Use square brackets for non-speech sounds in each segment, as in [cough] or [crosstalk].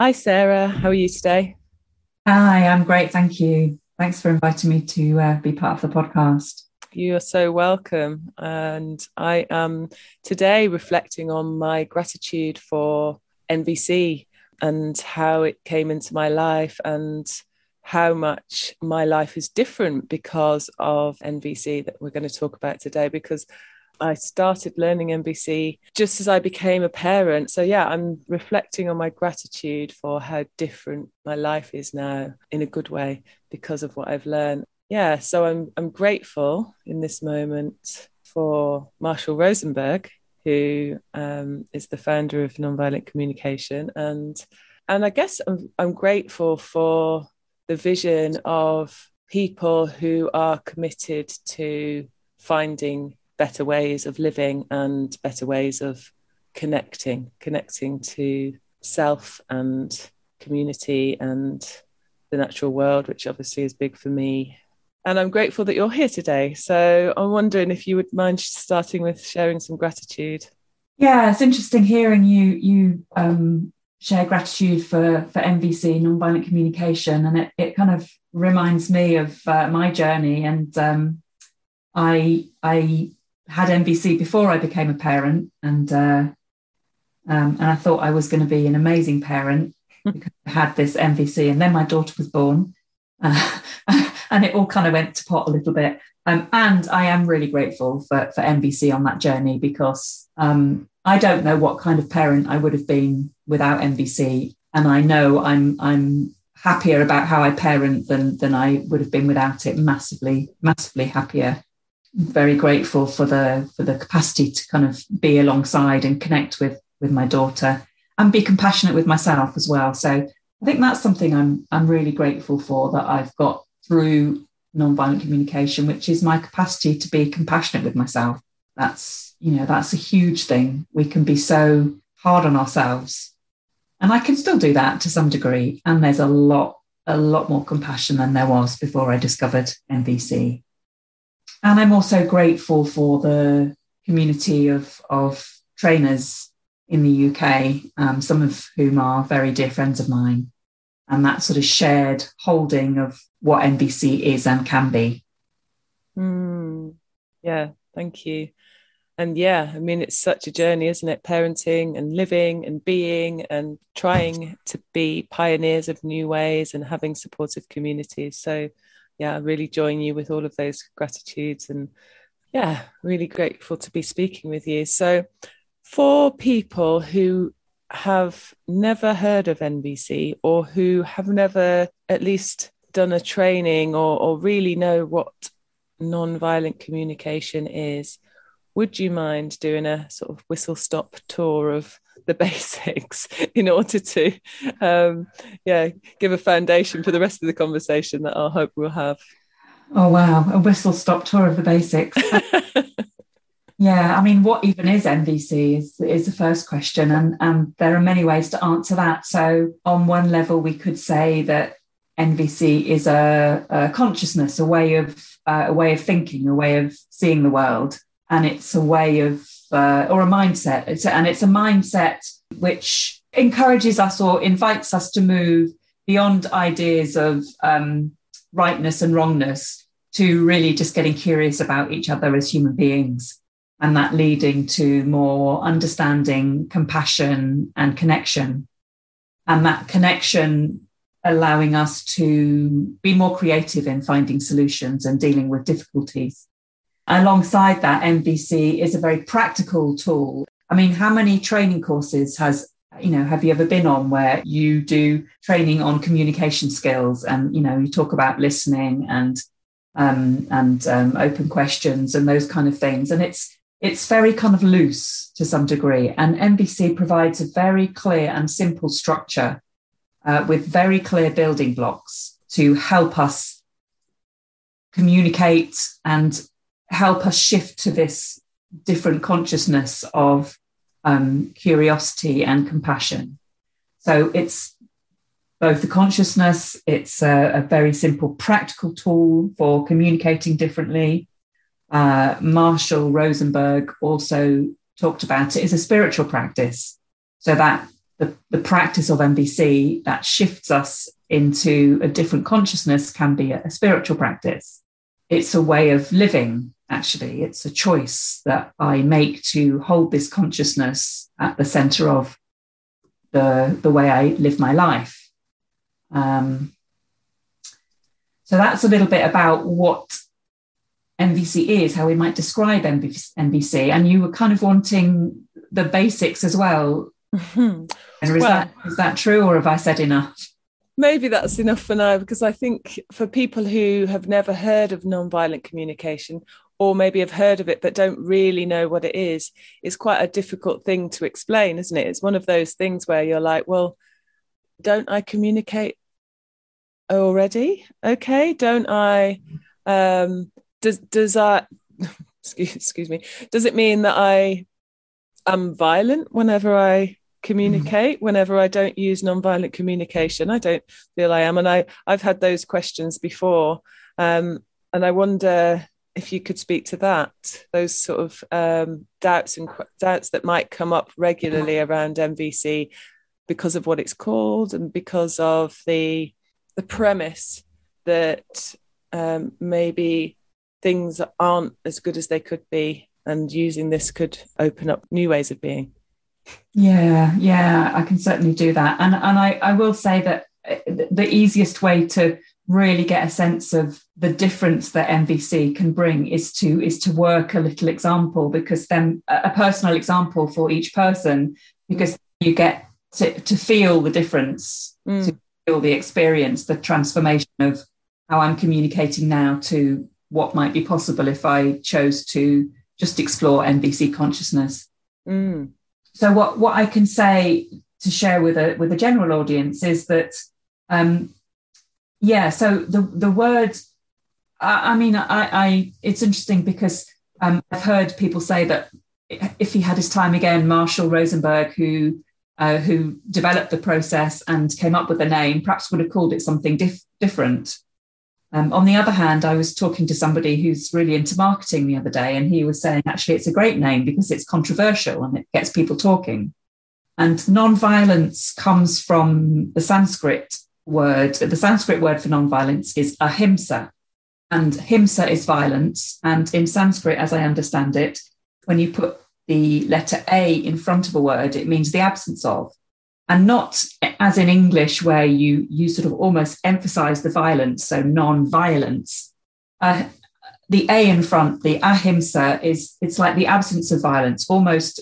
Hi, Sarah. How are you today? Hi, I'm great. Thank you. Thanks for inviting me to uh, be part of the podcast. You are so welcome. And I am today reflecting on my gratitude for NVC and how it came into my life and how much my life is different because of NVC that we're going to talk about today. Because I started learning NVC just as I became a parent. So, yeah, I'm reflecting on my gratitude for how different my life is now in a good way because of what I've learned. Yeah, so I'm, I'm grateful in this moment for Marshall Rosenberg, who um, is the founder of Nonviolent Communication. And, and I guess I'm, I'm grateful for the vision of people who are committed to finding better ways of living and better ways of connecting, connecting to self and community and the natural world, which obviously is big for me. And I'm grateful that you're here today. So I'm wondering if you would mind starting with sharing some gratitude. Yeah, it's interesting hearing you you um, share gratitude for for NVC, nonviolent communication, and it it kind of reminds me of uh, my journey. And um, I I had NVC before I became a parent, and uh, um, and I thought I was going to be an amazing parent [laughs] because I had this NVC, and then my daughter was born, uh, [laughs] and it all kind of went to pot a little bit. Um, and I am really grateful for for NVC on that journey because um, I don't know what kind of parent I would have been without NVC, and I know I'm I'm happier about how I parent than than I would have been without it. Massively, massively happier very grateful for the for the capacity to kind of be alongside and connect with with my daughter and be compassionate with myself as well. So I think that's something I'm I'm really grateful for that I've got through nonviolent communication, which is my capacity to be compassionate with myself. That's you know that's a huge thing. We can be so hard on ourselves, and I can still do that to some degree. And there's a lot a lot more compassion than there was before I discovered NVC. And I'm also grateful for the community of, of trainers in the UK, um, some of whom are very dear friends of mine, and that sort of shared holding of what NVC is and can be. Mm, yeah, thank you. And yeah, I mean, it's such a journey, isn't it? Parenting and living and being and trying to be pioneers of new ways and having supportive communities. So, yeah, really join you with all of those gratitudes and yeah, really grateful to be speaking with you. So, for people who have never heard of NVC or who have never at least done a training or, or really know what non-violent communication is, would you mind doing a sort of whistle stop tour of the basics [laughs] in order to um, yeah give a foundation for the rest of the conversation that I hope we'll have. Oh wow, a whistle stop tour of the basics. [laughs] yeah, I mean, what even is NVC is, is the first question, and, and there are many ways to answer that. So, on one level, we could say that NVC is a, a consciousness, a way of uh, a way of thinking, a way of seeing the world, and it's a way of uh, or a mindset. It's a, and it's a mindset which encourages us or invites us to move beyond ideas of um, rightness and wrongness to really just getting curious about each other as human beings. And that leading to more understanding, compassion, and connection. And that connection allowing us to be more creative in finding solutions and dealing with difficulties. Alongside that, NVC is a very practical tool. I mean, how many training courses has you know have you ever been on where you do training on communication skills? And you know you talk about listening and um, and um, open questions and those kind of things. And it's it's very kind of loose to some degree. And NVC provides a very clear and simple structure uh, with very clear building blocks to help us communicate and help us shift to this different consciousness of um, curiosity and compassion. So it's both the consciousness, it's a, a very simple practical tool for communicating differently. Uh, Marshall Rosenberg also talked about it as a spiritual practice. So that the, the practice of NVC that shifts us into a different consciousness can be a, a spiritual practice. It's a way of living, actually. It's a choice that I make to hold this consciousness at the center of the, the way I live my life. Um, so that's a little bit about what NVC is, how we might describe NVC. And you were kind of wanting the basics as well. Mm-hmm. [laughs] And is, well, that, is that true, or have I said enough? Maybe that's enough for now, because I think for people who have never heard of nonviolent communication, or maybe have heard of it but don't really know what it is, it's quite a difficult thing to explain, isn't it? It's one of those things where you're like, well, don't I communicate already? Okay, don't I? Um, does does that [laughs] excuse, excuse me? Does it mean that I am violent whenever I communicate? Whenever I don't use nonviolent communication, I don't feel I am, and I I've had those questions before, um, and I wonder if you could speak to that, those sort of um, doubts and doubts that might come up regularly around NVC because of what it's called and because of the the premise that um, maybe things aren't as good as they could be, and using this could open up new ways of being. Yeah, yeah, I can certainly do that, and and I, I will say that uh, the easiest way to really get a sense of the difference that NVC can bring is to is to work a little example because then a personal example for each person because you get to, to feel the difference mm. to feel the experience, the transformation of how I'm communicating now to what might be possible if I chose to just explore NVC consciousness. Mm. So what, what I can say to share with a with a general audience is that um, yeah, so the the word I, I mean I, I it's interesting because um, I've heard people say that if he had his time again, Marshall Rosenberg, who uh, who developed the process and came up with the name, perhaps would have called it something dif- different. Um, on the other hand, I was talking to somebody who's really into marketing the other day, and he was saying actually it's a great name because it's controversial and it gets people talking. And non-violence comes from the Sanskrit word. The Sanskrit word for non-violence is ahimsa, and himsa is violence. And in Sanskrit, as I understand it, when you put the letter A in front of a word, it means the absence of. And not as in English, where you, you sort of almost emphasize the violence, so non violence. Uh, the A in front, the ahimsa, is it's like the absence of violence, almost,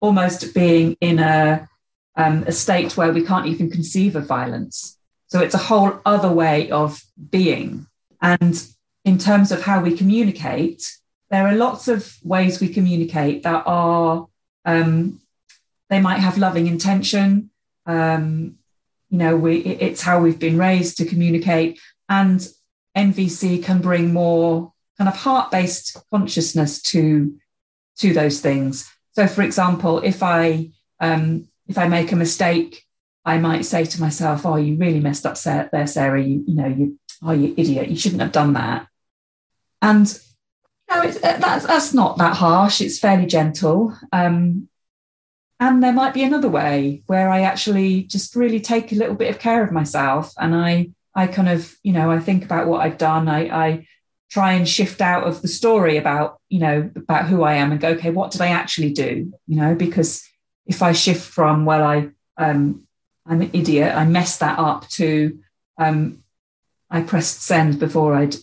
almost being in a, um, a state where we can't even conceive of violence. So it's a whole other way of being. And in terms of how we communicate, there are lots of ways we communicate that are um, they might have loving intention. Um, you know we it's how we've been raised to communicate. And nvc can bring more kind of heart-based consciousness to to those things. So for example if i um, if i make a mistake i might say to myself oh you really messed up there sarah you, you know you oh you idiot you shouldn't have done that and no, it's, uh, that's, that's not that harsh. It's fairly gentle. Um, and there might be another way where I actually just really take a little bit of care of myself and I, I kind of, you know, I think about what I've done. I, I try and shift out of the story about, you know, about who I am and go, okay, what did I actually do? You know, because if I shift from, well, I, um, I'm an idiot, I messed that up to, um, I pressed send before I'd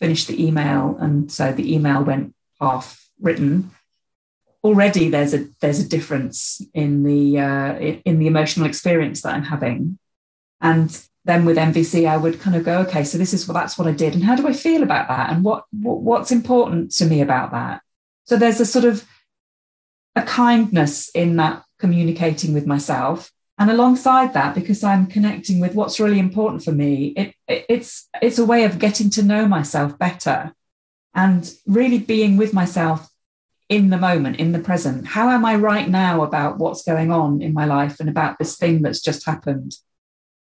finished the email, and so the email went half written. Already, there's a there's a difference in the uh, in the emotional experience that I'm having, and then with NVC, I would kind of go, okay, so this is what that's what I did, and how do I feel about that, and what, what what's important to me about that. So there's a sort of a kindness in that communicating with myself and alongside that because i'm connecting with what's really important for me it, it, it's it's a way of getting to know myself better and really being with myself in the moment in the present. How am i right now about what's going on in my life and about this thing that's just happened?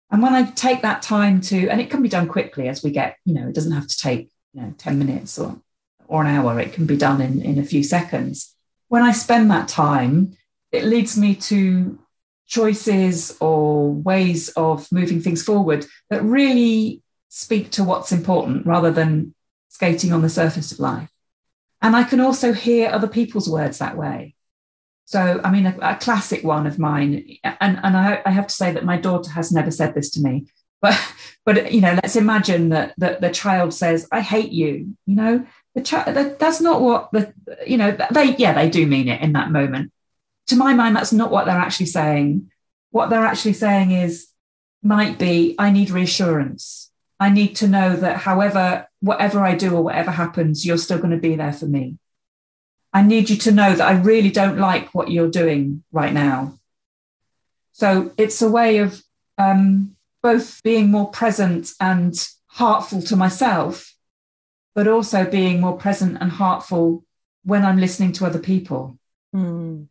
And when i take that time to and it can be done quickly as we get you know it doesn't have to take you know 10 minutes or or an hour. It can be done in in a few seconds. When i spend that time it leads me to choices or ways of moving things forward that really speak to what's important rather than skating on the surface of life. And I can also hear other people's words that way. So, I mean, a, a classic one of mine, and, and I, I, have to say that my daughter has never said this to me, but, [laughs] but you know, let's imagine that, that the child says, I hate you, you know, the child, that, that's not what the, you know, they, yeah, they do mean it in that moment. To my mind, that's not what they're actually saying. What they're actually saying is, might be, I need reassurance. I need to know that however, whatever I do or whatever happens, you're still going to be there for me. I need you to know that I really don't like what you're doing right now. So it's a way of um, both being more present and heartful to myself, but also being more present and heartful when I'm listening to other people. Mm.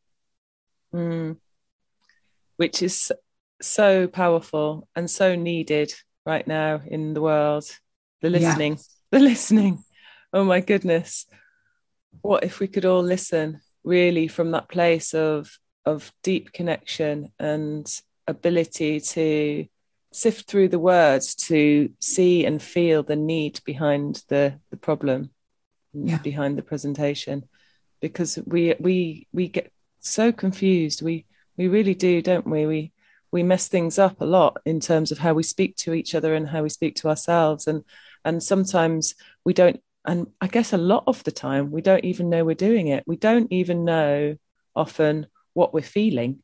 Mm. Which is so powerful and so needed right now in the world. The listening, yeah. the listening. Oh my goodness. What if we could all listen really from that place of of deep connection and ability to sift through the words to see and feel the need behind the the problem yeah. behind the presentation because we we we get so confused. We we really do don't we? We we mess things up a lot in terms of how we speak to each other and how we speak to ourselves. And and sometimes we don't and i guess a lot of the time we don't even know we're doing it. We don't even know often what we're feeling.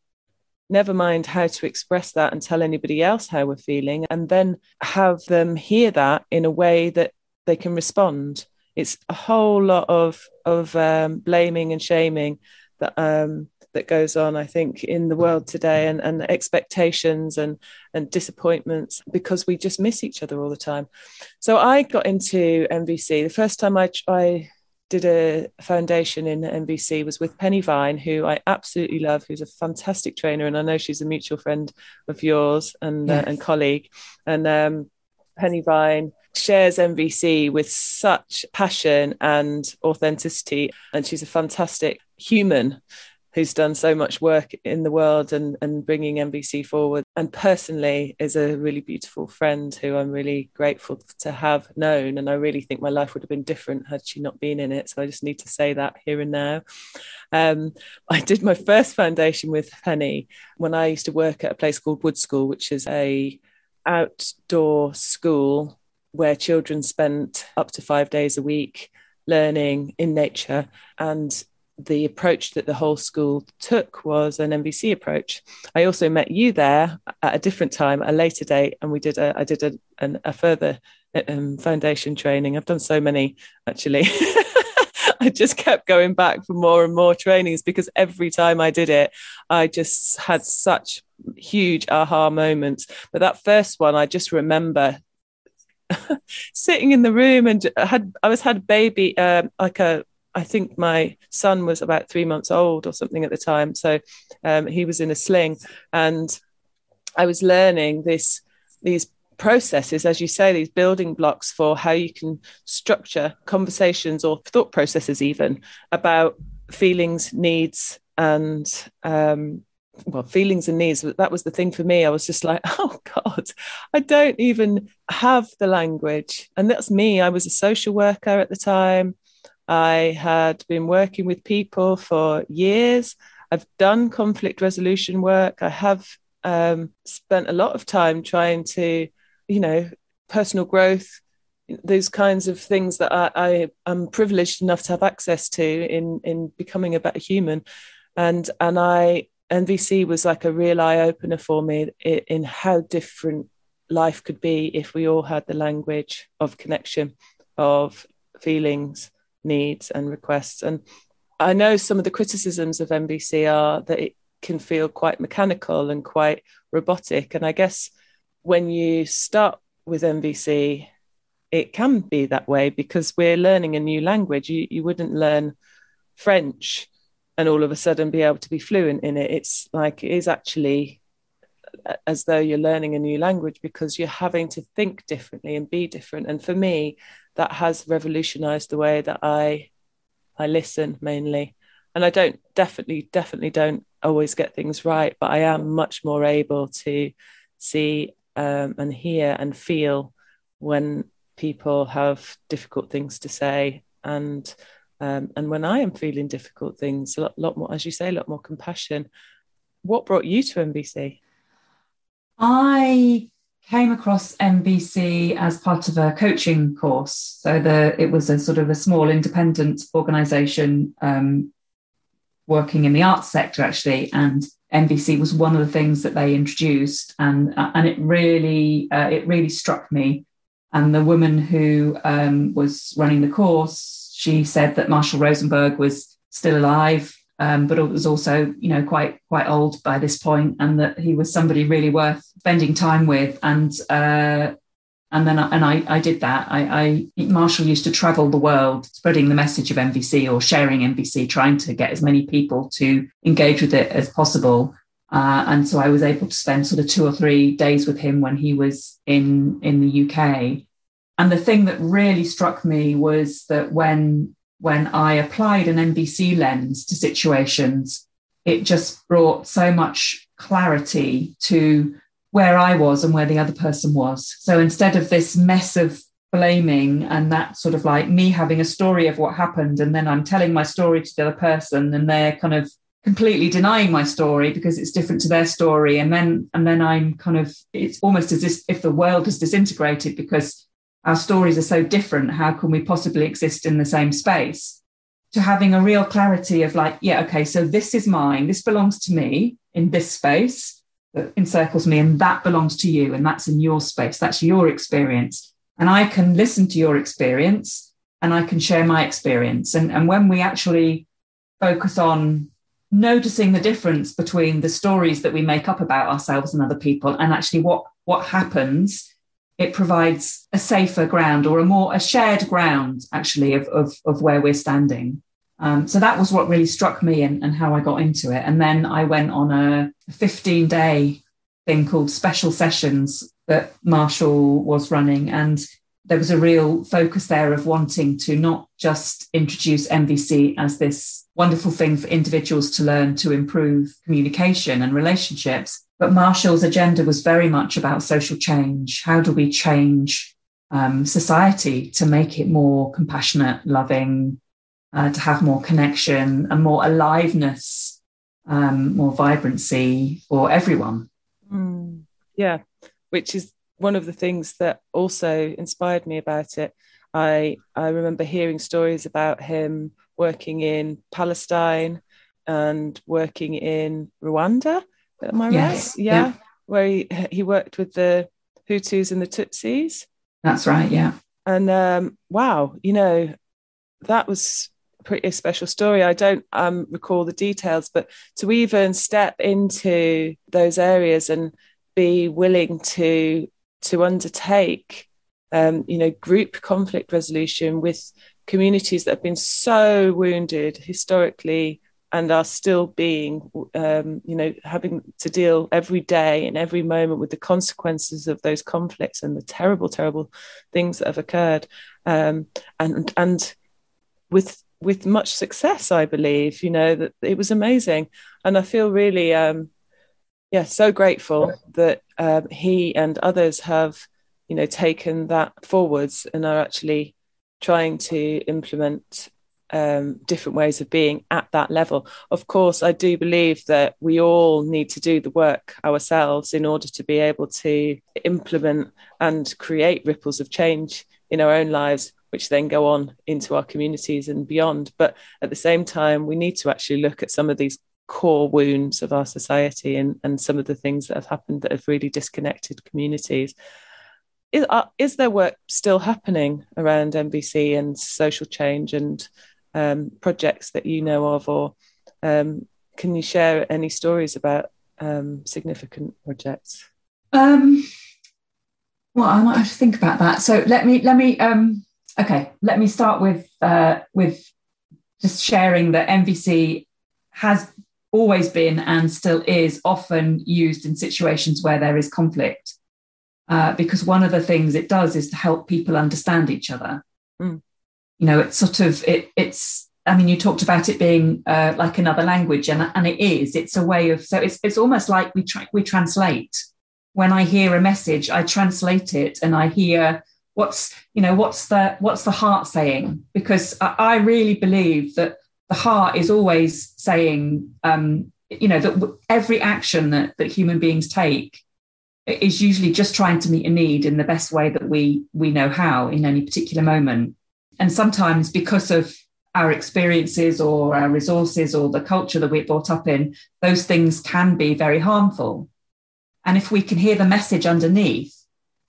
Never mind how to express that and tell anybody else how we're feeling and then have them hear that in a way that they can respond. It's a whole lot of of um, blaming and shaming that um, that goes on, I think, in the world today and, and expectations and, and disappointments because we just miss each other all the time. So I got into NVC. The first time I, I did a foundation in NVC was with Penny Vine, who I absolutely love, who's a fantastic trainer. And I know she's a mutual friend of yours and, yes. uh, and colleague. And um, Penny Vine shares NVC with such passion and authenticity. And she's a fantastic human who's done so much work in the world and, and bringing NVC forward. And personally is a really beautiful friend who I'm really grateful to have known. And I really think my life would have been different had she not been in it. So I just need to say that here and now. Um, I did my first foundation with Penny when I used to work at a place called Wood School, which is a outdoor school where children spent up to five days a week learning in nature and the approach that the whole school took was an NVC approach. I also met you there at a different time, a later date, and we did a I did a, a further um, foundation training. I've done so many actually. [laughs] I just kept going back for more and more trainings because every time I did it, I just had such huge aha moments. But that first one, I just remember [laughs] sitting in the room and had I was had a baby, uh, like a I think my son was about three months old or something at the time. So um, he was in a sling, and I was learning this these processes, as you say, these building blocks for how you can structure conversations or thought processes, even about feelings, needs, and um, well, feelings and needs. That was the thing for me. I was just like, [laughs] oh God, I don't even have the language. And that's me. I was a social worker at the time. I had been working with people for years. I've done conflict resolution work. I have um, spent a lot of time trying to, you know, personal growth, those kinds of things that I, I am privileged enough to have access to in in becoming a better human, and and I NVC was like a real eye opener for me in, how different life could be if we all had the language of connection, of feelings, needs and requests. And I know some of the criticisms of NVC are that it can feel quite mechanical and quite robotic. And I guess when you start with NVC, it can be that way because we're learning a new language. You, you wouldn't learn French and all of a sudden be able to be fluent in it. It's like it is actually as though you're learning a new language because you're having to think differently and be different. And for me, that has revolutionized the way that I I listen mainly. And I don't definitely, definitely don't always get things right, but I am much more able to see um, and hear and feel when people have difficult things to say and um, and when I am feeling difficult things, a lot, lot more, as you say, a lot more compassion. What brought you to NVC? I came across NVC as part of a coaching course. So the it was a sort of a small independent organisation um, working in the arts sector actually, and NVC was one of the things that they introduced, and and it really uh, it really struck me. And the woman who um, was running the course, she said that Marshall Rosenberg was still alive um, but it was also, you know, quite quite old by this point, and that he was somebody really worth spending time with. And uh, and then I, and I, I did that. I, I Marshall used to travel the world spreading the message of NVC or sharing NVC, trying to get as many people to engage with it as possible. Uh, and so I was able to spend sort of two or three days with him when he was in in the UK. And the thing that really struck me was that when when I applied an NVC lens to situations, it just brought so much clarity to where I was and where the other person was. So instead of this mess of blaming and that sort of like me having a story of what happened, and then I'm telling my story to the other person and they're kind of completely denying my story because it's different to their story and then and then i'm kind of it's almost as if, the world has disintegrated because our stories are so different. How can we possibly exist in the same space? To having a real clarity of like, yeah, okay, so this is mine, this belongs to me in this space that encircles me, and that belongs to you, and that's in your space, that's your experience. And I can listen to your experience and I can share my experience. And, and when we actually focus on noticing the difference between the stories that we make up about ourselves and other people and actually what what happens it provides a safer ground or a more a shared ground actually of, of, of where we're standing. Um, so that was what really struck me and, and how i got into it. And then i went on a 15 day thing called special sessions that marshall was running. And there was a real focus there of wanting to not just introduce NVC as this wonderful thing for individuals to learn to improve communication and relationships, but Marshall's agenda was very much about social change. How do we change um, society to make it more compassionate, loving, uh, to have more connection and more aliveness, um, more vibrancy for everyone? Mm, yeah, which is one of the things that also inspired me about it. I I remember hearing stories about him working in Palestine and working in Rwanda Am I yes. right? Yeah. yeah. Where he, he worked with the Hutus and the Tutsis. That's right. Yeah. And um, wow, you know, that was pretty special story. I don't um, recall the details, but to even step into those areas and be willing to to undertake, um, you know, group conflict resolution with communities that have been so wounded historically and are still being, um, you know, having to deal every day and every moment with the consequences of those conflicts and the terrible, terrible things that have occurred, um, and and with with much success, I believe. You know that it was amazing, and I feel really, um, yeah, so grateful that um, he and others have, you know, taken that forwards and are actually trying to implement um, different ways of being at that level. Of course, I do believe that we all need to do the work ourselves in order to be able to implement and create ripples of change in our own lives, which then go on into our communities and beyond. But at the same time, we need to actually look at some of these core wounds of our society and, and some of the things that have happened that have really disconnected communities is, uh, is there work still happening around NVC and social change and um, projects that you know of, or um, can you share any stories about um, significant projects? Um, well, I might have to think about that. So let me let me um, okay. Let me start with uh, with just sharing that NVC has always been and still is often used in situations where there is conflict. Uh, because one of the things it does is to help people understand each other. Mm you know it's sort of it it's I mean, you talked about it being uh, like another language, and, and it is. It's a way of so it's it's almost like we tra- we translate. When I hear a message, I translate it, and I hear what's you know what's the what's the heart saying because I, I really believe that the heart is always saying um, you know that every action that that human beings take is usually just trying to meet a need in the best way that we we know how in any particular moment and sometimes because of our experiences or our resources or the culture that we're brought up in those things can be very harmful and if we can hear the message underneath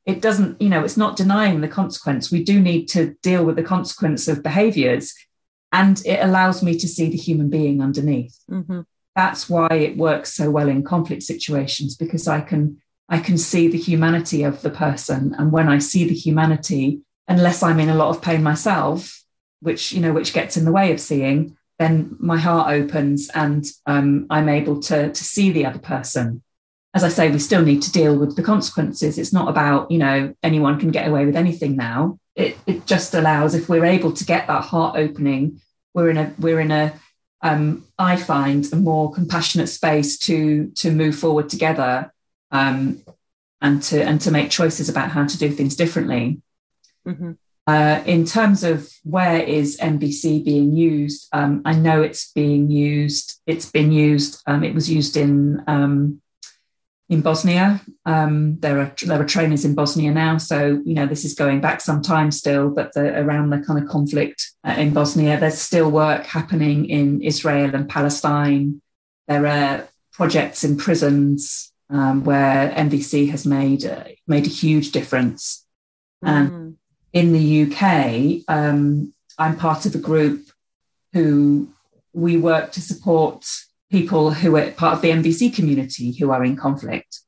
it doesn't you know it's not denying the consequence we do need to deal with the consequence of behaviors and it allows me to see the human being underneath mm-hmm. that's why it works so well in conflict situations because i can I can see the humanity of the person. And when I see the humanity, unless I'm in a lot of pain myself, which, you know, which gets in the way of seeing, then my heart opens and um, I'm able to, to see the other person. As I say, we still need to deal with the consequences. It's not about, you know, anyone can get away with anything now. It, it just allows, if we're able to get that heart opening, we're in a, we're in a, um, I find a more compassionate space to, to move forward together um, and to and to make choices about how to do things differently. Mm-hmm. Uh, in terms of where is NVC being used, um, I know it's being used. It's been used. Um, it was used in um, in Bosnia. Um, there are there are trainers in Bosnia now, so you know this is going back some time still. But the, around the kind of conflict uh, in Bosnia, there's still work happening in Israel and Palestine. There are projects in prisons um, where NVC has made uh, made a huge difference. Mm. And in the UK, um, I'm part of a group who we work to support people who are part of the NVC community who are in conflict.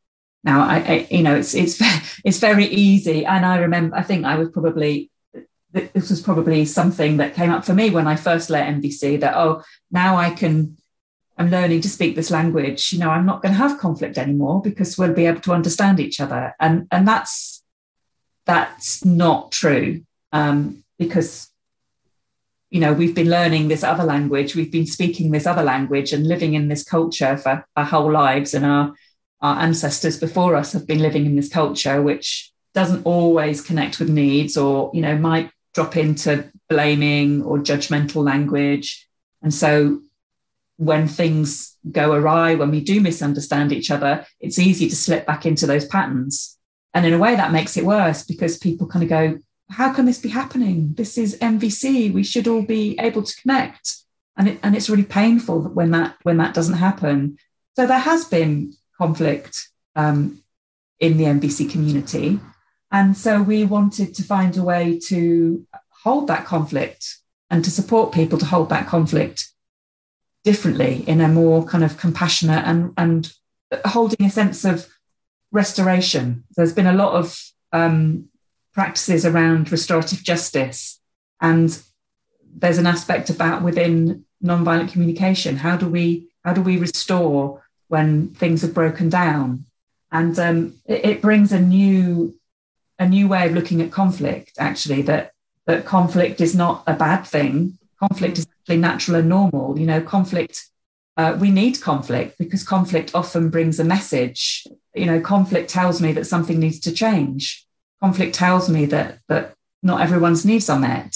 Now, I, I, you know, it's it's [laughs] it's very easy, and I remember. I think I was probably this was probably something that came up for me when I first let NVC. That oh, now I can I'm learning to speak this language, you know, I'm not going to have conflict anymore because we'll be able to understand each other. And, and that's, that's not true um, because, you know, we've been learning this other language, we've been speaking this other language and living in this culture for our whole lives. And our, our ancestors before us have been living in this culture, which doesn't always connect with needs or, you know, might drop into blaming or judgmental language. And so when things go awry, when we do misunderstand each other, it's easy to slip back into those patterns. And in a way, that makes it worse because people kind of go, How can this be happening? This is NVC. We should all be able to connect. And, it, and it's really painful when that when that doesn't happen. So there has been conflict um, in the NVC community. And so we wanted to find a way to hold that conflict and to support people to hold that conflict differently in a more kind of compassionate and and holding a sense of restoration. There's been a lot of um, practices around restorative justice, and there's an aspect about within nonviolent communication. How do we how do we restore when things have broken down? And um, it, it brings a new a new way of looking at conflict. Actually, that that conflict is not a bad thing. Conflict is actually natural and normal. You know, conflict, uh, we need conflict because conflict often brings a message. You know, conflict tells me that something needs to change. Conflict tells me that that not everyone's needs are met.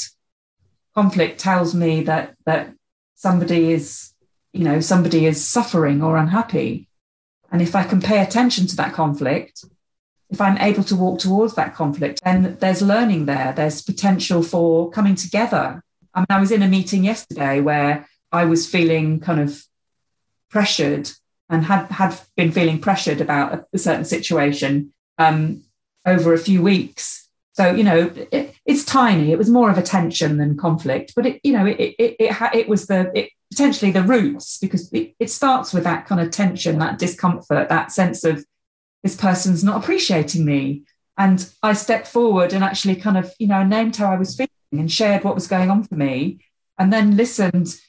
Conflict tells me that that somebody is, you know, somebody is suffering or unhappy. And if I can pay attention to that conflict, if I'm able to walk towards that conflict, then there's learning there. There's potential for coming together I mean, I was in a meeting yesterday where I was feeling kind of pressured and had had been feeling pressured about a, a certain situation um, over a few weeks. So you know, it, it's tiny. It was more of a tension than conflict, but it you know it it it, it, was the it, potentially the roots because it, it starts with that kind of tension, that discomfort, that sense of this person's not appreciating me. And I stepped forward and actually kind of you know named how I was feeling and shared what was going on for me and then listened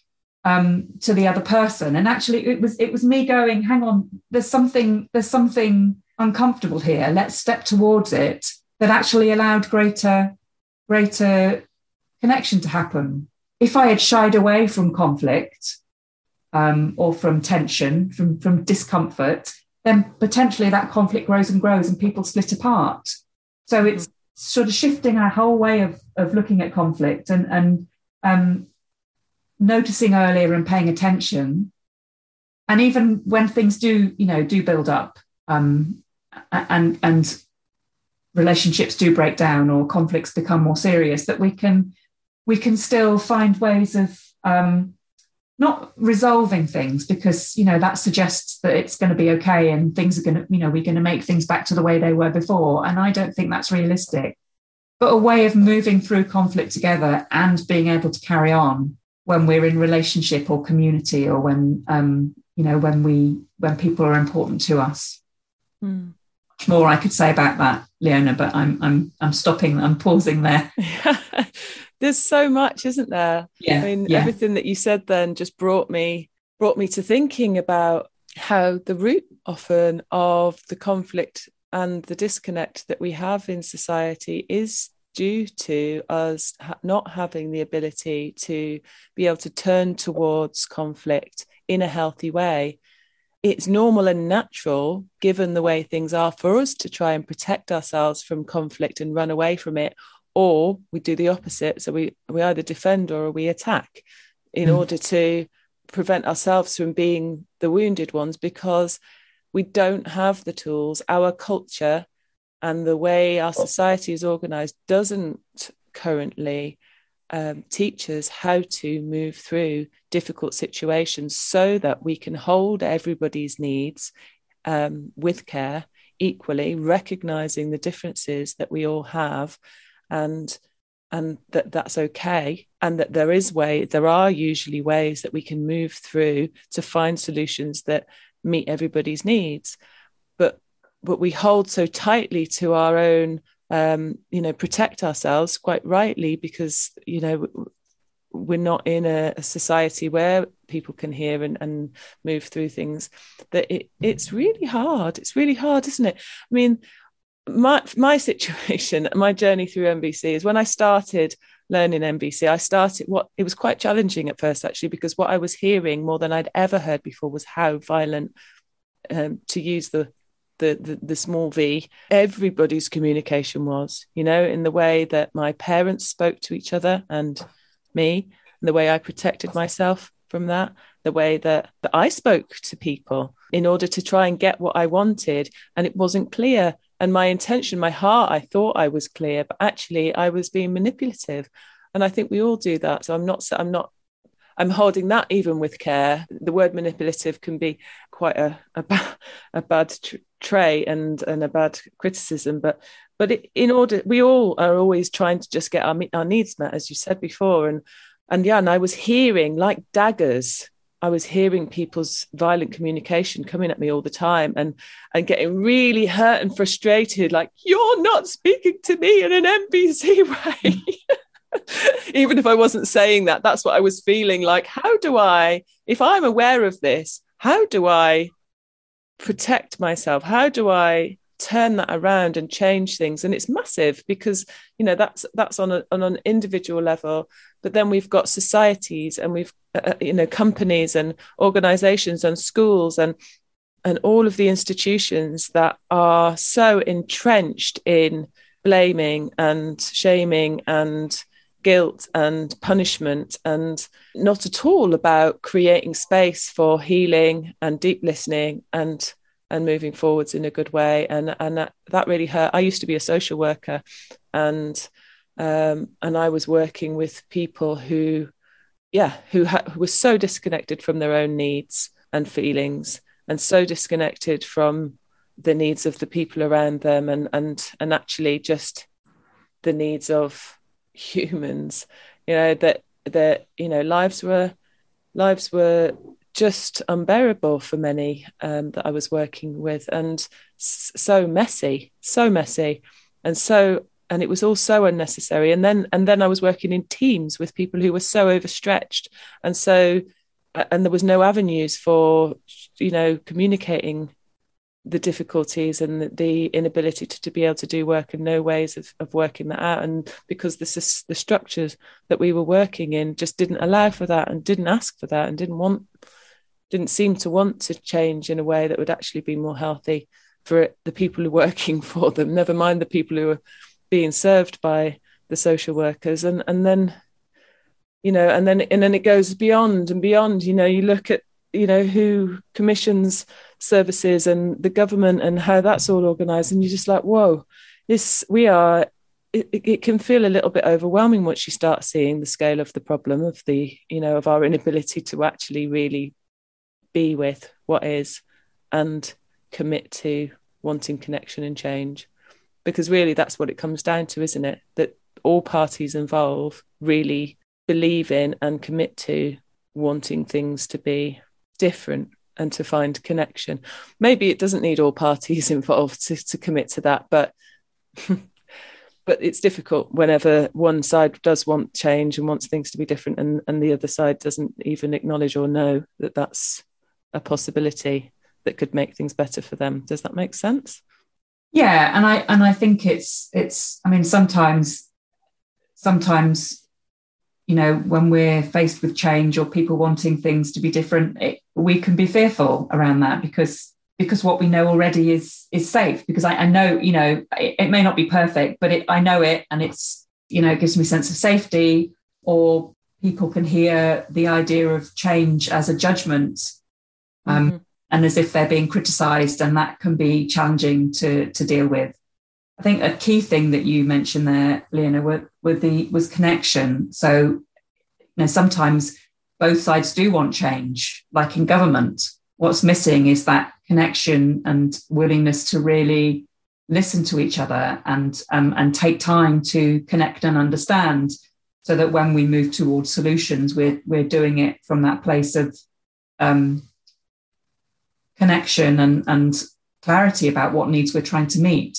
um, to the other person. And actually it was it was me going hang on there's something there's something uncomfortable here. Let's step towards it that actually allowed greater greater connection to happen. If I had shied away from conflict um, or from tension, from, from discomfort, then potentially that conflict grows and grows and people split apart. So it's sort of shifting our whole way of, of looking at conflict and, and um, noticing earlier and paying attention. And even when things do, you know, do build up um, and, and relationships do break down or conflicts become more serious, that we can we can still find ways of um, not resolving things because you know that suggests that it's going to be okay and things are going to you know we're going to make things back to the way they were before and i don't think that's realistic but a way of moving through conflict together and being able to carry on when we're in relationship or community or when um, you know when we when people are important to us mm. much more i could say about that leona but i'm i'm i'm stopping i'm pausing there [laughs] there's so much, isn't there? Yeah. I mean, yeah. everything that you said then just brought me brought me to thinking about how the root often of the conflict and the disconnect that we have in society is due to us not having the ability to be able to turn towards conflict in a healthy way. It's normal and natural, given the way things are, for us to try and protect ourselves from conflict and run away from it, or we do the opposite so we we either defend or we attack in mm. order to prevent ourselves from being the wounded ones because we don't have the tools our culture and the way our society is organized doesn't currently um, teach us how to move through difficult situations so that we can hold everybody's needs um, with care equally recognizing the differences that we all have and and that that's okay and that there is way there are usually ways that we can move through to find solutions that meet everybody's needs. But but we hold so tightly to our own um, you know protect ourselves quite rightly because you know we're not in a, a society where people can hear and, and move through things that it, it's really hard it's really hard isn't it i mean my my [laughs] situation, my journey through NVC is when I started learning NVC. I started what it was quite challenging at first, actually, because what I was hearing more than I'd ever heard before was how violent, um, to use the, the the the small v, everybody's communication was. You know, in the way that my parents spoke to each other and me, and the way I protected myself from that, the way that, that I spoke to people in order to try and get what I wanted, and it wasn't clear and my intention my heart i thought i was clear but actually i was being manipulative and i think we all do that so i'm not i'm not i'm holding that even with care. The word manipulative can be quite a a, ba- a bad tr- trait and and a bad criticism but but it, in order we all are always trying to just get our, our needs met as you said before and and yeah and i was hearing like daggers I was hearing people's violent communication coming at me all the time and and getting really hurt and frustrated like you're not speaking to me in an NVC [laughs] way [laughs] even if I wasn't saying that that's what I was feeling like how do I if I'm aware of this how do I protect myself? How do I turn that around and change things? And it's massive because you know that's that's on, a, on an individual level but then we've got societies and we've uh, uh, you know companies and organizations and schools and and all of the institutions that are so entrenched in blaming and shaming and guilt and punishment and not at all about creating space for healing and deep listening and and moving forwards in a good way. And and that, that really hurt. I used to be a social worker and um, and i was working with people who yeah who, ha- who were so disconnected from their own needs and feelings and so disconnected from the needs of the people around them and and and actually just the needs of humans you know that that you know lives were lives were just unbearable for many um, that I was working with, and so messy, so messy, and so and it was all so unnecessary. And then and then I was working in teams with people who were so overstretched, and so and there was no avenues for you know communicating the difficulties and the, the inability to, to, be able to do work and no ways of, of working that out. And because the, the structures that we were working in just didn't allow for that and didn't ask for that and didn't want didn't seem to want to change in a way that would actually be more healthy for the people who are [laughs] working for them never mind the people who are being served by the social workers. And and then you know and then and then it goes beyond and beyond. You know you look at you know who commissions services and the government and how that's all organized. And you're just like whoa this we are it, it can feel a little bit overwhelming once you start seeing the scale of the problem of the you know of our inability to actually really be with what is and commit to wanting connection and change. Because really that's what it comes down to isn't it? That all parties involved really believe in and commit to wanting things to be different and to find connection. Maybe it doesn't need all parties [laughs] involved to, to commit to that, but [laughs] but it's difficult whenever one side does want change and wants things to be different, and and the other side doesn't even acknowledge or know that that's a possibility that could make things better for them. Does that make sense? Yeah, and I and I think it's it's. I mean, sometimes sometimes you know, when we're faced with change or people wanting things to be different, it, we can be fearful around that because because what we know already is is safe. Because I, I know, you know, it, it, may not be perfect, but it, I know it, and it's you know, it gives me a sense of safety. Or people can hear the idea of change as a judgment, um, mm-hmm. and as if they're being criticised, and that can be challenging to to deal with. I think a key thing that you mentioned there, Leona, with, with the was connection. So, you know, sometimes both sides do want change, like in government. What's missing is that connection and willingness to really listen to each other and um, and take time to connect and understand, so that when we move towards solutions, we're we're doing it from that place of um, connection and and clarity about what needs we're trying to meet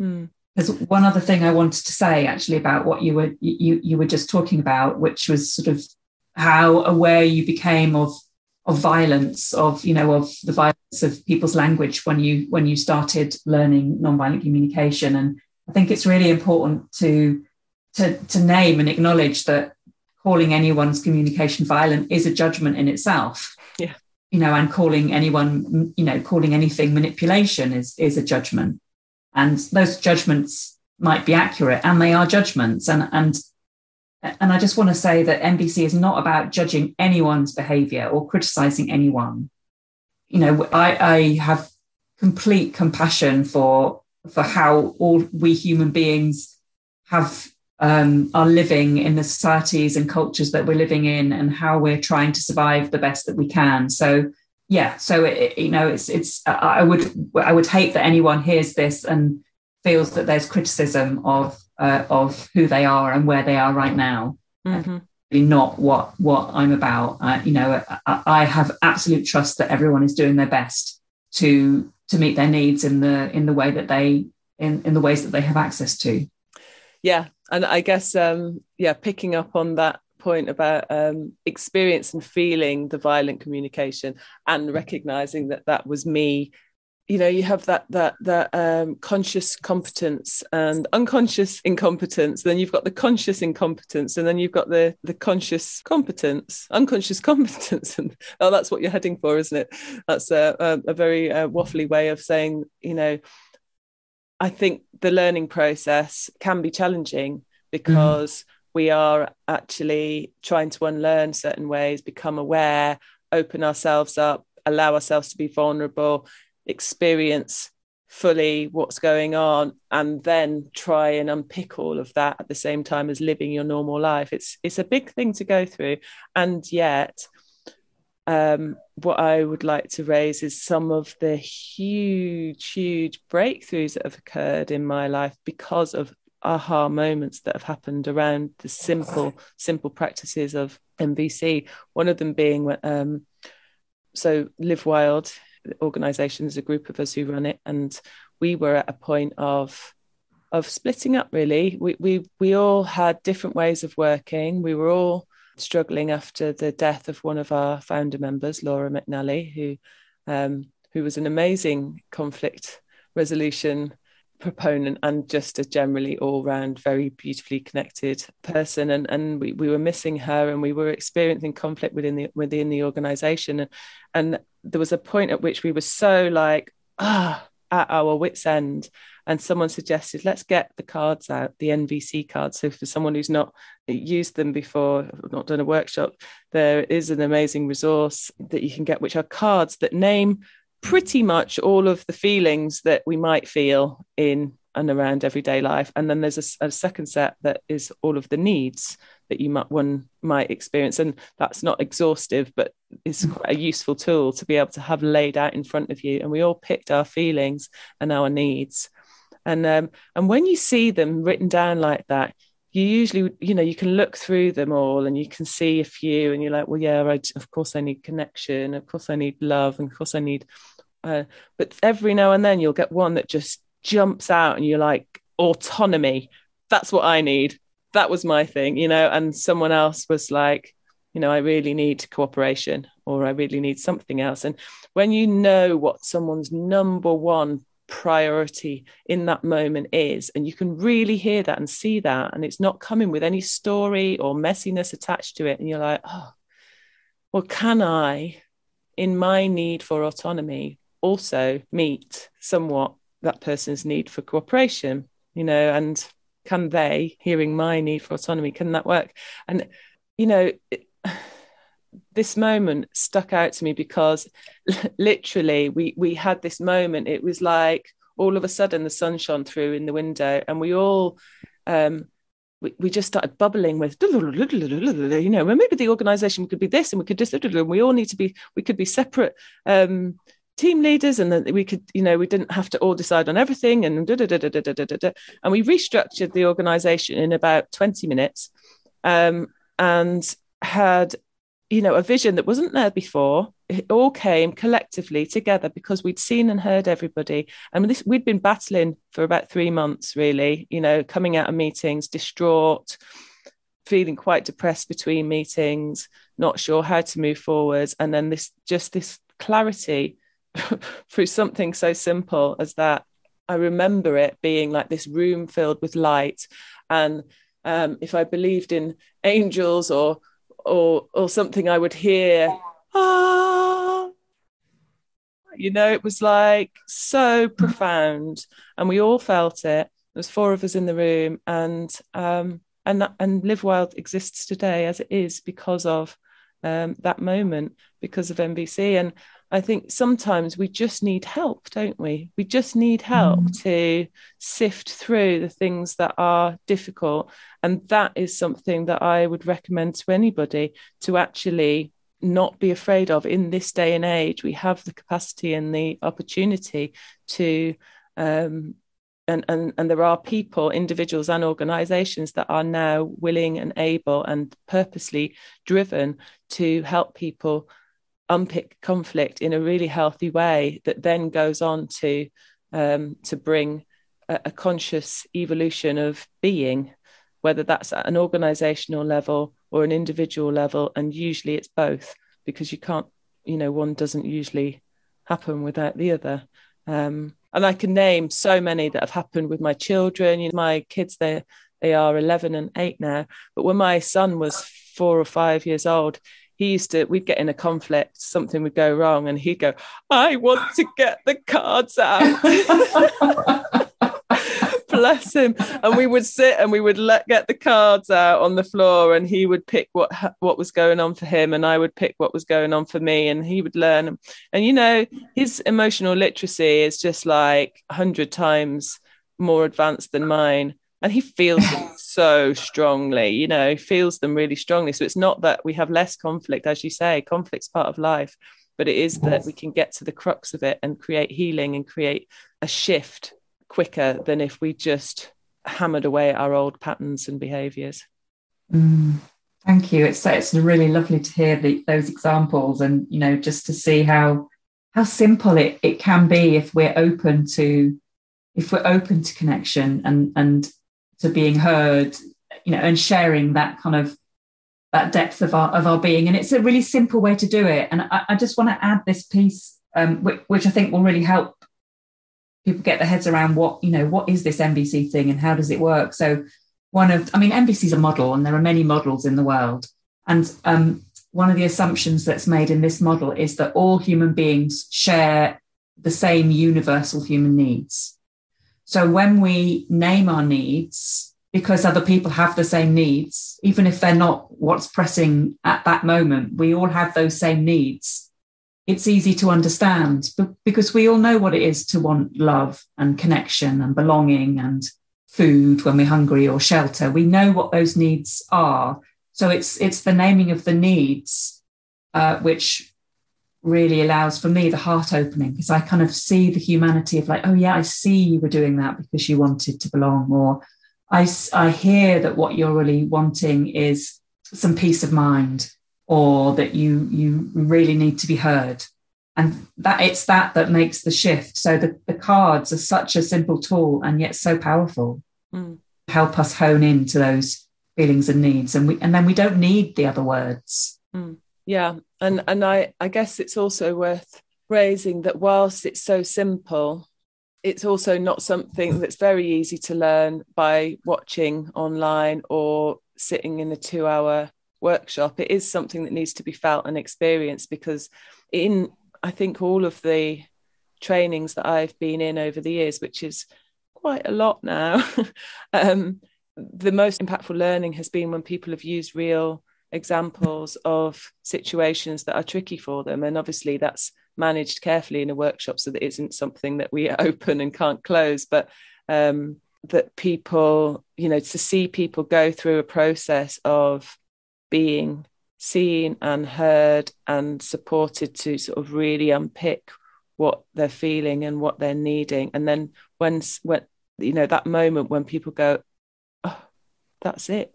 Mm. There's one other thing I wanted to say actually about what you were you you were just talking about, which was sort of how aware you became of of violence, of you know, of the violence of people's language when you when you started learning nonviolent communication. And I think it's really important to to to name and acknowledge that calling anyone's communication violent is a judgment in itself. Yeah. You know, and calling anyone, you know, calling anything manipulation is is a judgment and those judgments might be accurate and they are judgments and and and I just want to say that NVC is not about judging anyone's behavior or criticizing anyone. You know, I, I have complete compassion for for how all we human beings have um, are living in the societies and cultures that we're living in and how we're trying to survive the best that we can. So yeah so it, you know it's it's i would i would hate that anyone hears this and feels that there's criticism of uh, of who they are and where they are right now. Mm-hmm. not what what i'm about. Uh, you know I, I, have absolute trust that everyone is doing their best to to meet their needs in the in the way that they in in the ways that they have access to. Yeah and i guess um yeah picking up on that point about um, experience and feeling the violent communication and recognizing that that was me you know you have that that that um, conscious competence and unconscious incompetence then you've got the conscious incompetence and then you've got the the conscious competence unconscious [laughs] competence and oh that's what you're heading for isn't it? That's a, a, a very uh, waffly way of saying you know i think the learning process can be challenging because mm we are actually trying to unlearn certain ways, become aware, open ourselves up, allow ourselves to be vulnerable, experience fully what's going on and then try and unpick all of that at the same time as living your normal life it's it's a big thing to go through and yet um, what I would like to raise is some of the huge, huge breakthroughs that have occurred in my life because of aha moments that have happened around the simple simple practices of NVC. One of them being um, so Live Wild organization is a group of us who run it, and we were at a point of of splitting up. Really, we we we all had different ways of working. We were all struggling after the death of one of our founder members, Laura McNally, who um, who was an amazing conflict resolution proponent and just a generally all round very beautifully connected person. And and we, we were missing her and we were experiencing conflict within the within the organization. And, and there was a point at which we were so like ah at our wits end. And someone suggested let's get the cards out the nvc cards. So for someone who's not used them before not done a workshop there is an amazing resource that you can get which are cards that name pretty much all of the feelings that we might feel in and around everyday life. And then there's a, a, second set that is all of the needs that you might one might experience. And that's not exhaustive but it's quite a useful tool to be able to have laid out in front of you. And we all picked our feelings and our needs. And um, and when you see them written down like that you usually you know you can look through them all and you can see a few and you're like well yeah I, of course i need connection. Of course i need love. And of course i need uh, but every now and then you'll get one that just jumps out and you're like autonomy that's what i need. That was my thing you know and someone else was like you know i really need cooperation or i really need something else. And when you know what someone's number one priority in that moment is and you can really hear that and see that and it's not coming with any story or messiness attached to it and you're like oh well can i in my need for autonomy also meet somewhat that person's need for cooperation, you know, and can they, hearing my need for autonomy, can that work? And, you know, it, [sighs] this moment stuck out to me because [laughs] literally we we had this moment. It was like all of a sudden the sun shone through in the window, and we all um, we, we just started bubbling with [laughs] you know well, maybe the organization could be this and we could just and [laughs] we all need to be we could be separate um, team leaders and that we could you know we didn't have to all decide on everything and da, da, da, da, da, da, da, da. and we restructured the organization in about 20 minutes um, and had you know a vision that wasn't there before. It all came collectively together because we'd seen and heard everybody. And this we'd been battling for about three months really you know coming out of meetings distraught feeling quite depressed between meetings not sure how to move forwards. And then this just this clarity [laughs] through something so simple as that. I remember it being like this room filled with light, and um, if I believed in angels or or or something, I would hear ah. You know, it was like so profound, and we all felt it. There was four of us in the room, and um, and and Live Wild exists today as it is because of um, that moment, because of nvc and I think sometimes we just need help, don't we? We just need help mm. to sift through the things that are difficult. And that is something that I would recommend to anybody to actually not be afraid of in this day and age. We have the capacity and the opportunity to. Um, and, and, and there are people, individuals, and organizations that are now willing and able and purposely driven to help people unpick conflict in a really healthy way that then goes on to um, to bring a, a, conscious evolution of being whether that's at an organizational level or an individual level and usually it's both because you can't you know one doesn't usually happen without the other. Um, and i can name so many that have happened with my children. You know, my kids they they are 11 and 8 now but when my son was 4 or 5 years old he used to we'd get in a conflict something would go wrong and he'd go i want to get the cards out. [laughs] Bless him. And we would sit and we would let get the cards out on the floor and he would pick what what was going on for him and i would pick what was going on for me and he would learn. And you know his emotional literacy is just like 100 times more advanced than mine and he feels them [laughs] so strongly you know feels them really strongly. So it's not that we have less conflict as you say conflict's part of life but it is that we can get to the crux of it and create healing and create a shift quicker than if we just hammered away at our old patterns and behaviors. Mm, thank you. It's it's really lovely to hear the, those examples and you know just to see how how simple it, it can be if we're open to if we're open to connection and and to being heard, you know, and sharing that kind of that depth of our of our being. And it's a really simple way to do it. And I, I just want to add this piece um, which, which I think will really help people get their heads around what you know what is this NVC thing and how does it work. So one of I mean NVC is a model and there are many models in the world, and um, one of the assumptions that's made in this model is that all human beings share the same universal human needs. So when we name our needs, because other people have the same needs, even if they're not what's pressing at that moment, we all have those same needs it's easy to understand because we all know what it is to want love and connection and belonging and food when we're hungry or shelter. We know what those needs are. So it's it's the naming of the needs uh, which really allows for me the heart opening because I kind of see the humanity of like, oh yeah, I see you were doing that because you wanted to belong, or I I hear that what you're really wanting is some peace of mind or that you you really need to be heard and that it's that that makes the shift so the, the cards are such a simple tool and yet so powerful mm. help us hone into those feelings and needs and we and then we don't need the other words mm. Yeah and and i i guess it's also worth raising that whilst it's so simple it's also not something [laughs] that's very easy to learn by watching online or sitting in a two hour workshop. It is something that needs to be felt and experienced because in i think all of the trainings that i've been in over the years which is quite a lot now [laughs] um, the most impactful learning has been when people have used real examples of situations that are tricky for them. And obviously that's managed carefully in a workshop so that it isn't something that we [laughs] open and can't close but um, that people you know to see people go through a process of being seen and heard and supported to sort of really unpick what they're feeling and what they're needing. And then when when you know that moment when people go oh that's it.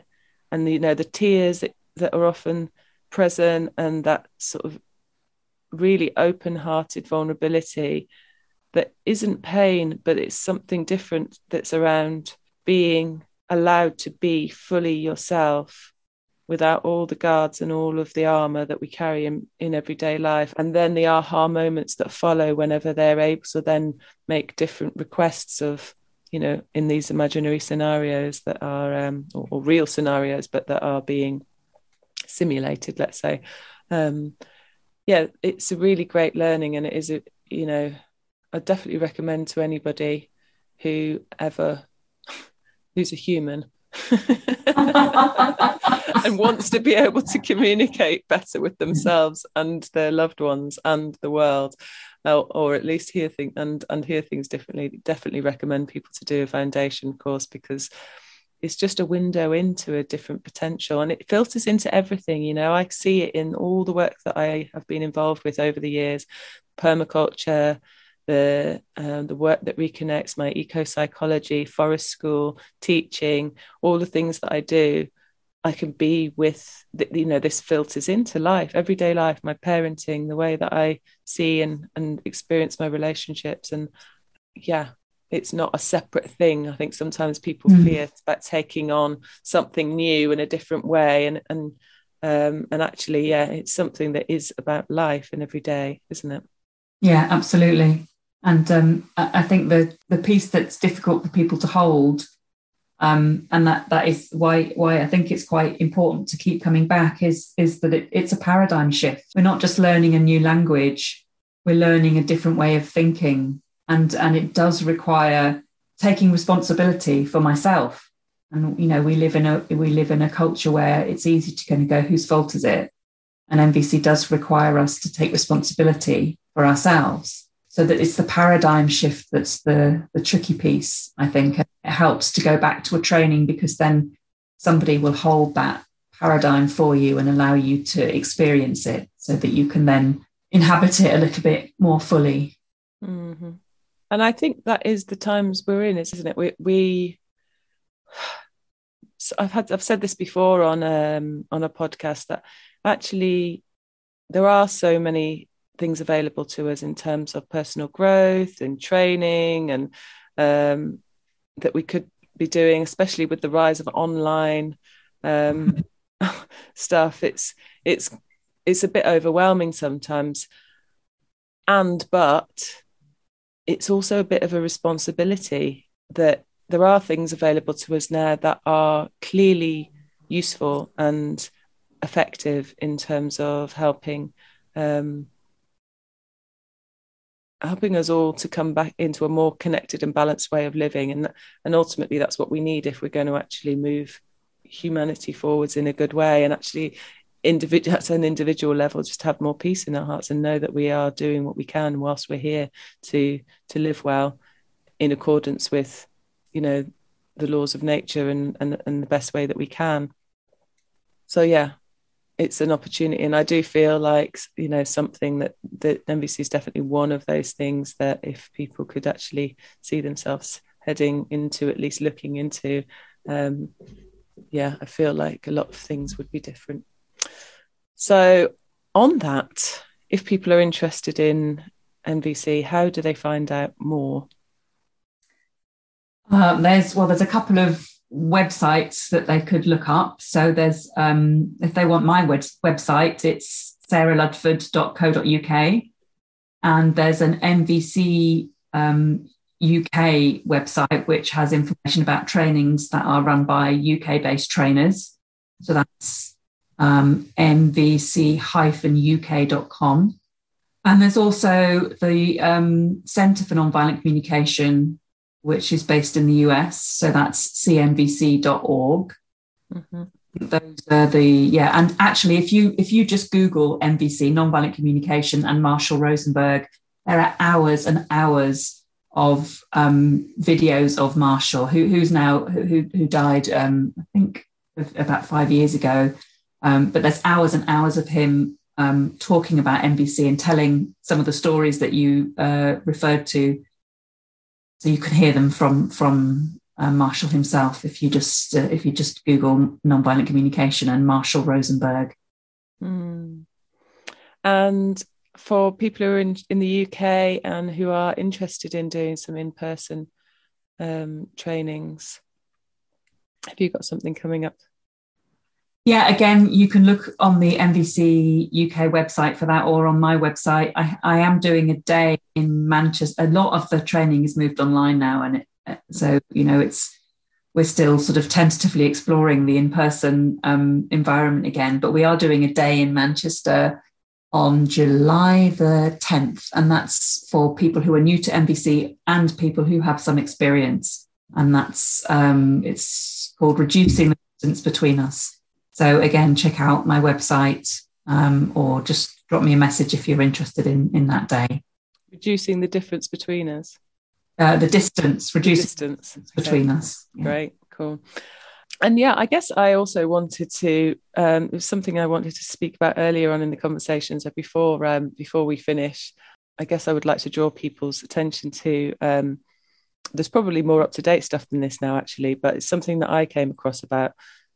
And you know the tears that, that are often present and that sort of really open-hearted vulnerability that isn't pain but it's something different that's around being allowed to be fully yourself without all the guards and all of the armor that we carry in, in everyday life. And then the aha moments that follow whenever they're able to then make different requests of, you know, in these imaginary scenarios that are, um, or, or, real scenarios, but that are being simulated, let's say. Um, yeah, it's a really great learning, and it is, a, you know, I definitely recommend to anybody who ever [laughs] who's a human [laughs] and wants to be able to communicate better with themselves and their loved ones and the world uh, or at least hear things and and hear things differently definitely recommend people to do a foundation course because it's just a window into a different potential and it filters into everything you know? I see it in all the work that i have been involved with over the years permaculture the um, the work that reconnects my eco psychology, forest school, teaching, all the things that I do, I can be with the, you know this filters into life, everyday life, my parenting, the way that I see and and experience my relationships, and yeah, it's not a separate thing. I think sometimes people mm. fear about taking on something new in a different way, and and um, and actually, yeah, it's something that is about life and every day, isn't it? Yeah, absolutely. And um, I think the the piece that's difficult for people to hold, um, and that that is why why I think it's quite important to keep coming back is is that it, it's a paradigm shift. We're not just learning a new language; we're learning a different way of thinking, and and it does require taking responsibility for myself. And you know, we live in a we live in a culture where it's easy to kind of go, whose fault is it? And NVC does require us to take responsibility for ourselves so that it's the paradigm shift that's the the tricky piece i think it helps to go back to a training because then somebody will hold that paradigm for you and allow you to experience it so that you can then inhabit it a little bit more fully mm-hmm. And i think that is the times we're in isn't it we, we [sighs] i've had i've said this before on um on a podcast that actually there are so many things available to us in terms of personal growth and training and um, that we could be doing, especially with the rise of online um, [laughs] stuff. It's it's it's a bit overwhelming sometimes. and but it's also a bit of a responsibility that there are things available to us now that are clearly useful and effective in terms of helping um, helping us all to come back into a more connected and balanced way of living. And and ultimately that's what we need if we're going to actually move humanity forwards in a good way. And actually individual at an individual level just have more peace in our hearts and know that we are doing what we can whilst we're here to to live well in accordance with you know the laws of nature and and, and the best way that we can. So yeah it's an opportunity. And i do feel like you know something that that nvc is definitely one of those things that if people could actually see themselves heading into at least looking into um yeah i feel like a lot of things would be different so, on that, if people are interested in NVC, how do they find out more? Uh, there's well, there's a couple of websites that they could look up. So there's um, if they want my web- website, it's sarahludford.co.uk, and there's an NVC um, UK website which has information about trainings that are run by UK based trainers. So that's um, nvc-uk.com. And there's also the um, Centre for Nonviolent Communication, which is based in the US. So that's cnvc.org. Mm-hmm. Those are the yeah, and actually, if you if you just Google NVC nonviolent communication and Marshall Rosenberg, there are hours and hours of um, videos of Marshall, who, who's now who who died, um, I think about five years ago, um, but there's hours and hours of him um, talking about NVC and telling some of the stories that you uh, referred to. So you can hear them from from uh, Marshall himself if you just uh, if you just Google nonviolent communication and Marshall Rosenberg. Mm. And for people who are in, in the UK and who are interested in doing some in person um, trainings, have you got something coming up? Yeah, again, you can look on the NVC UK website for that or on my website. I, I am doing a day in Manchester. A lot of the training is moved online now. And it, so, you know, it's, we're still sort of tentatively exploring the in-person um, environment again, but we are doing a day in Manchester on July the 10th. And that's for people who are new to NVC and people who have some experience. And that's, um, it's called Reducing the Distance Between Us so again, check out my website um, or just drop me a message if you're interested in in that day. Reducing the difference between us. Uh, the distance, reducing distance between okay. us. Yeah. Great, cool. And yeah, I guess I also wanted to. Um, something I wanted to speak about earlier on in the conversation. So before um, before we finish, I guess I would like to draw people's attention to. Um, there's probably more up to date stuff than this now, actually, but it's something that I came across about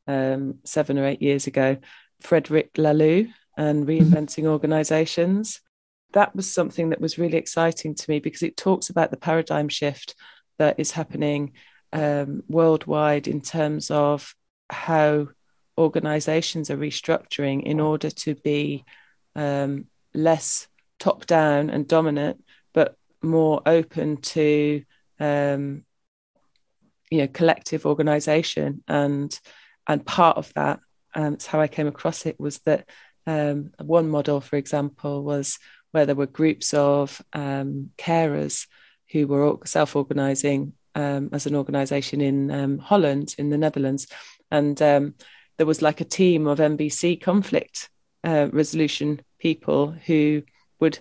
um, seven or eight years ago, Frederic Laloux and mm-hmm. reinventing organizations. That was something that was really exciting to me because it talks about the paradigm shift that is happening um, worldwide in terms of how organizations are restructuring in order to be um, less top down and dominant, but more open to um, you know collective organization and and part of that, um, it's how I came across it, was that um, one model, for example, was where there were groups of um, carers who were self organizing um, as an organization in um, Holland, in the Netherlands. And um, there was like a team of NVC conflict uh, resolution people who would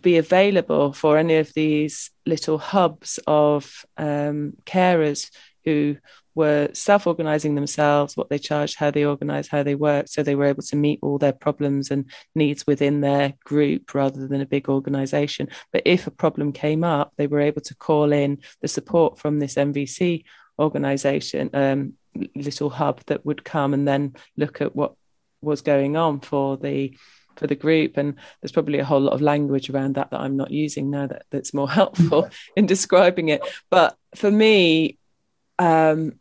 be available for any of these little hubs of carers who were self organizing themselves, what they charged, how they organized, how they worked. So they were able to meet all their problems and needs within their group rather than a big organization. But if a problem came up, they were able to call in the support from this NVC organization, um, little hub that would come and then look at what was going on for the for the group and there's probably a whole lot of language around that that I'm not using now that that's more [laughs] helpful in describing it but for me um,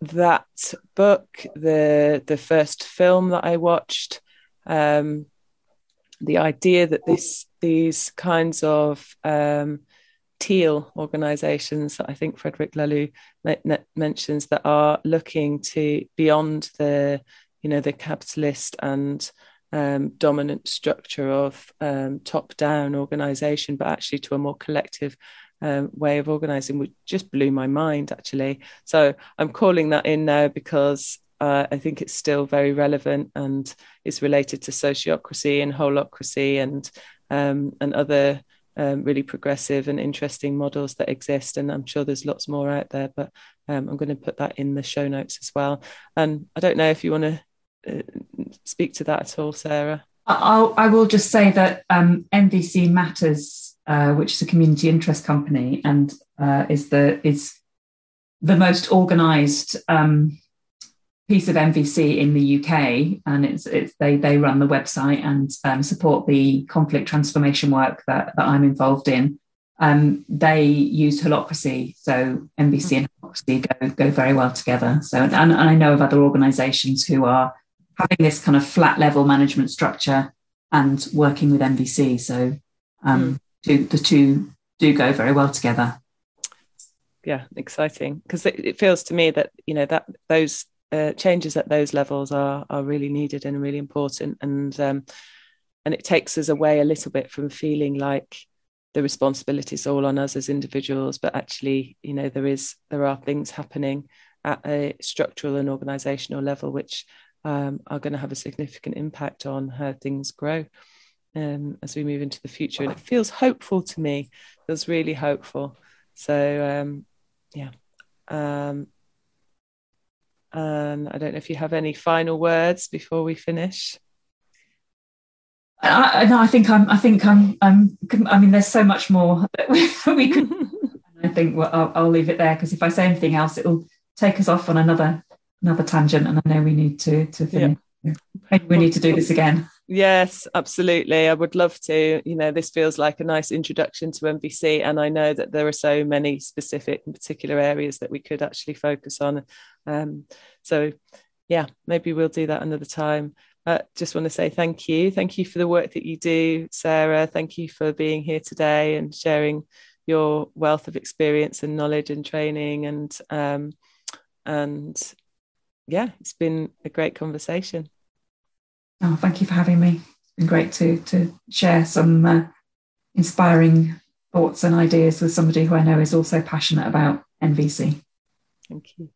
that book, the the first film that I watched, um, the idea that this these kinds of um, teal organizations that I think Frederic Laloux mentions that are looking to beyond the you know the capitalist and um, dominant structure of um, top down organization, but actually to a more collective um, way of organizing, which just blew my mind actually. So I'm calling that in now because uh, I think it's still very relevant and is related to sociocracy and holacracy and um, and other um, really progressive and interesting models that exist. And I'm sure there's lots more out there, but um, I'm going to put that in the show notes as well. And I don't know if you want to uh, speak to that at all, Sarah. I'll, I will just say that um, NVC Matters, uh, which is a community interest company, and uh, is the is the most organised um, piece of NVC in the UK, and it's, it's they they run the website and um, support the conflict transformation work that, that I'm involved in. Um, they use Holacracy, so NVC and Holacracy go go very well together. So, and, and I know of other organisations who are having this kind of flat level management structure and working with NVC. So, um, mm. Two, the two do go very well together. Yeah, exciting. Because it, it feels to me that you know that those uh, changes at those levels are are really needed and really important. And um, and it takes us away a little bit from feeling like the responsibility is all on us as individuals but actually you know there is there are things happening at a structural and organizational level which um, are going to have a significant impact on how things grow um, as we move into the future and it feels hopeful to me it feels really hopeful so um, yeah um, and I don't know if you have any final words before we finish. I, no, I think I'm. I think I'm. I'm. I mean, there's so much more that we, [laughs] we could. [laughs] I think well, I'll, I'll, leave it there because if I say anything else, it'll take us off on another another tangent, and I know we need to to finish. Yeah. Maybe we need to do this again. Yes, absolutely. I would love to. You know, this feels like a nice introduction to NVC, and I know that there are so many specific and particular areas that we could actually focus on. Um, so, yeah, maybe we'll do that another time. But just want to say thank you. Thank you for the work that you do, Sarah. Thank you for being here today and sharing your wealth of experience and knowledge and training. And um, and yeah, it's been a great conversation. Oh, thank you for having me. It's been great to to share some uh, inspiring thoughts and ideas with somebody who I know is also passionate about NVC. Thank you.